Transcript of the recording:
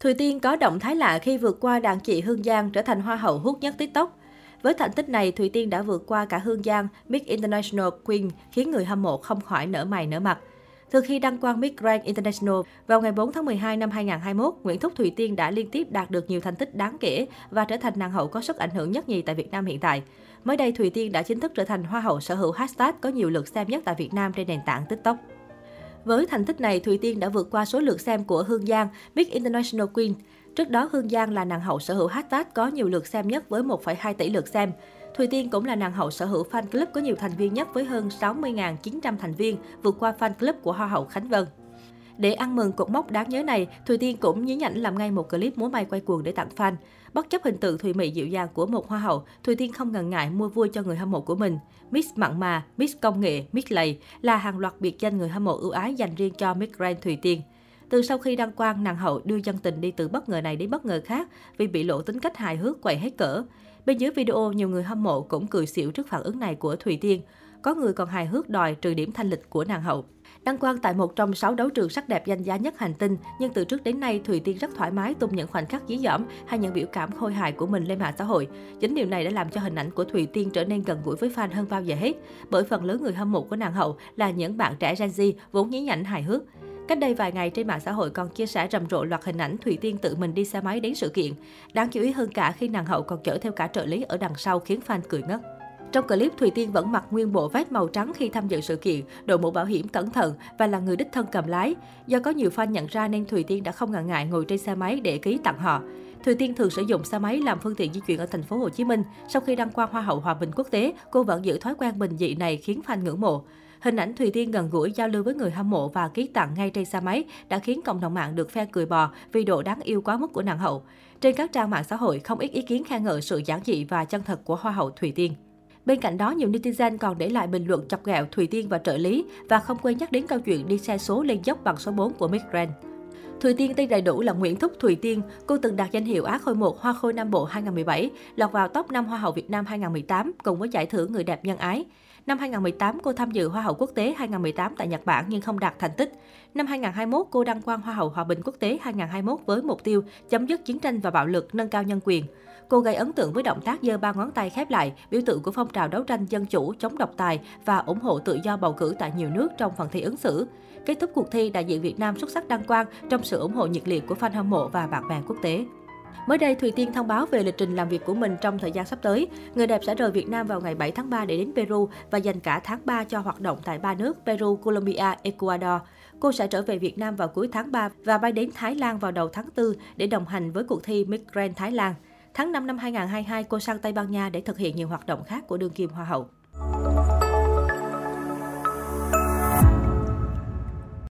Thùy Tiên có động thái lạ khi vượt qua đàn chị Hương Giang trở thành hoa hậu hút nhất TikTok. Với thành tích này, Thùy Tiên đã vượt qua cả Hương Giang, Miss International Queen, khiến người hâm mộ không khỏi nở mày nở mặt. Từ khi đăng quang Miss Grand International vào ngày 4 tháng 12 năm 2021, Nguyễn Thúc Thùy Tiên đã liên tiếp đạt được nhiều thành tích đáng kể và trở thành nàng hậu có sức ảnh hưởng nhất nhì tại Việt Nam hiện tại. Mới đây, Thùy Tiên đã chính thức trở thành hoa hậu sở hữu hashtag có nhiều lượt xem nhất tại Việt Nam trên nền tảng TikTok. Với thành tích này, Thùy Tiên đã vượt qua số lượt xem của Hương Giang, Miss International Queen. Trước đó, Hương Giang là nàng hậu sở hữu hashtag có nhiều lượt xem nhất với 1,2 tỷ lượt xem. Thùy Tiên cũng là nàng hậu sở hữu fan club có nhiều thành viên nhất với hơn 60.900 thành viên, vượt qua fan club của Hoa hậu Khánh Vân. Để ăn mừng cột mốc đáng nhớ này, Thùy Tiên cũng nhí nhảnh làm ngay một clip múa may quay cuồng để tặng fan. Bất chấp hình tượng Thùy Mị dịu dàng của một hoa hậu, Thùy Tiên không ngần ngại mua vui cho người hâm mộ của mình. Miss Mặn Mà, Miss Công Nghệ, Miss Lầy là hàng loạt biệt danh người hâm mộ ưu ái dành riêng cho Miss Grand Thùy Tiên. Từ sau khi đăng quang, nàng hậu đưa dân tình đi từ bất ngờ này đến bất ngờ khác vì bị lộ tính cách hài hước quậy hết cỡ. Bên dưới video, nhiều người hâm mộ cũng cười xỉu trước phản ứng này của Thùy Tiên. Có người còn hài hước đòi trừ điểm thanh lịch của nàng hậu. Đăng quang tại một trong 6 đấu trường sắc đẹp danh giá nhất hành tinh, nhưng từ trước đến nay Thùy Tiên rất thoải mái tung những khoảnh khắc dí dỏm hay những biểu cảm khôi hài của mình lên mạng xã hội. Chính điều này đã làm cho hình ảnh của Thùy Tiên trở nên gần gũi với fan hơn bao giờ hết, bởi phần lớn người hâm mộ của nàng hậu là những bạn trẻ Gen Z vốn nhí nhảnh hài hước. Cách đây vài ngày trên mạng xã hội còn chia sẻ rầm rộ loạt hình ảnh Thùy Tiên tự mình đi xe máy đến sự kiện. Đáng chú ý hơn cả khi nàng hậu còn chở theo cả trợ lý ở đằng sau khiến fan cười ngất. Trong clip, Thùy Tiên vẫn mặc nguyên bộ vest màu trắng khi tham dự sự kiện, đội mũ bảo hiểm cẩn thận và là người đích thân cầm lái. Do có nhiều fan nhận ra nên Thùy Tiên đã không ngần ngại ngồi trên xe máy để ký tặng họ. Thùy Tiên thường sử dụng xe máy làm phương tiện di chuyển ở thành phố Hồ Chí Minh. Sau khi đăng quang Hoa hậu Hòa bình quốc tế, cô vẫn giữ thói quen bình dị này khiến fan ngưỡng mộ. Hình ảnh Thùy Tiên gần gũi giao lưu với người hâm mộ và ký tặng ngay trên xe máy đã khiến cộng đồng mạng được phe cười bò vì độ đáng yêu quá mức của nàng hậu. Trên các trang mạng xã hội, không ít ý kiến khen ngợi sự giản dị và chân thật của Hoa hậu Thùy Tiên. Bên cạnh đó, nhiều netizen còn để lại bình luận chọc ghẹo Thùy Tiên và trợ lý và không quên nhắc đến câu chuyện đi xe số lên dốc bằng số 4 của Mick Grant. Thùy Tiên tên đầy đủ là Nguyễn Thúc Thùy Tiên. Cô từng đạt danh hiệu Á Khôi 1 Hoa Khôi Nam Bộ 2017, lọt vào top 5 Hoa hậu Việt Nam 2018 cùng với giải thưởng Người đẹp nhân ái. Năm 2018, cô tham dự Hoa hậu quốc tế 2018 tại Nhật Bản nhưng không đạt thành tích. Năm 2021, cô đăng quang Hoa hậu Hòa bình quốc tế 2021 với mục tiêu chấm dứt chiến tranh và bạo lực, nâng cao nhân quyền. Cô gây ấn tượng với động tác giơ ba ngón tay khép lại, biểu tượng của phong trào đấu tranh dân chủ, chống độc tài và ủng hộ tự do bầu cử tại nhiều nước trong phần thi ứng xử. Kết thúc cuộc thi, đại diện Việt Nam xuất sắc đăng quang trong sự ủng hộ nhiệt liệt của fan hâm mộ và bạn bè quốc tế. Mới đây, Thùy Tiên thông báo về lịch trình làm việc của mình trong thời gian sắp tới. Người đẹp sẽ rời Việt Nam vào ngày 7 tháng 3 để đến Peru và dành cả tháng 3 cho hoạt động tại ba nước Peru, Colombia, Ecuador. Cô sẽ trở về Việt Nam vào cuối tháng 3 và bay đến Thái Lan vào đầu tháng 4 để đồng hành với cuộc thi Miss Grand Thái Lan. Tháng 5 năm 2022, cô sang Tây Ban Nha để thực hiện nhiều hoạt động khác của đương kim Hoa hậu.